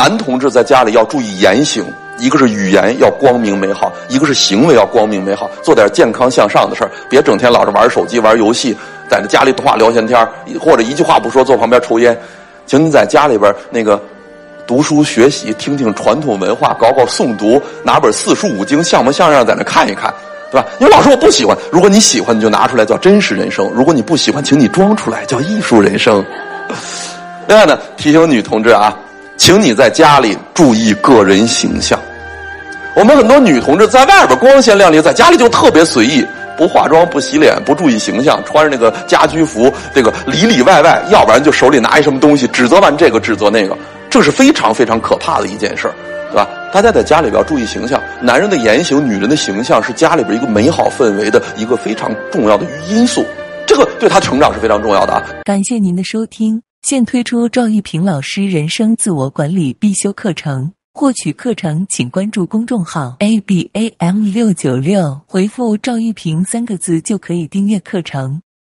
男同志在家里要注意言行，一个是语言要光明美好，一个是行为要光明美好，做点健康向上的事儿，别整天老是玩手机、玩游戏，在那家里的话聊闲天或者一句话不说，坐旁边抽烟。请你在家里边那个读书学习，听听传统文化，搞搞诵读，拿本四书五经像模像样在那看一看，对吧？因为老师我不喜欢，如果你喜欢，你就拿出来叫真实人生；如果你不喜欢，请你装出来叫艺术人生。另外呢，提醒女同志啊，请你在家里注意个人形象。我们很多女同志在外边光鲜亮丽，在家里就特别随意，不化妆、不洗脸、不注意形象，穿着那个家居服，这个里里外外，要不然就手里拿一什么东西，指责完这个，指责那个，这是非常非常可怕的一件事儿，对吧？大家在家里边要注意形象，男人的言行，女人的形象是家里边一个美好氛围的一个非常重要的因素，这个对他成长是非常重要的啊。感谢您的收听。现推出赵玉平老师人生自我管理必修课程，获取课程请关注公众号 a b a m 六九六，回复赵玉平三个字就可以订阅课程。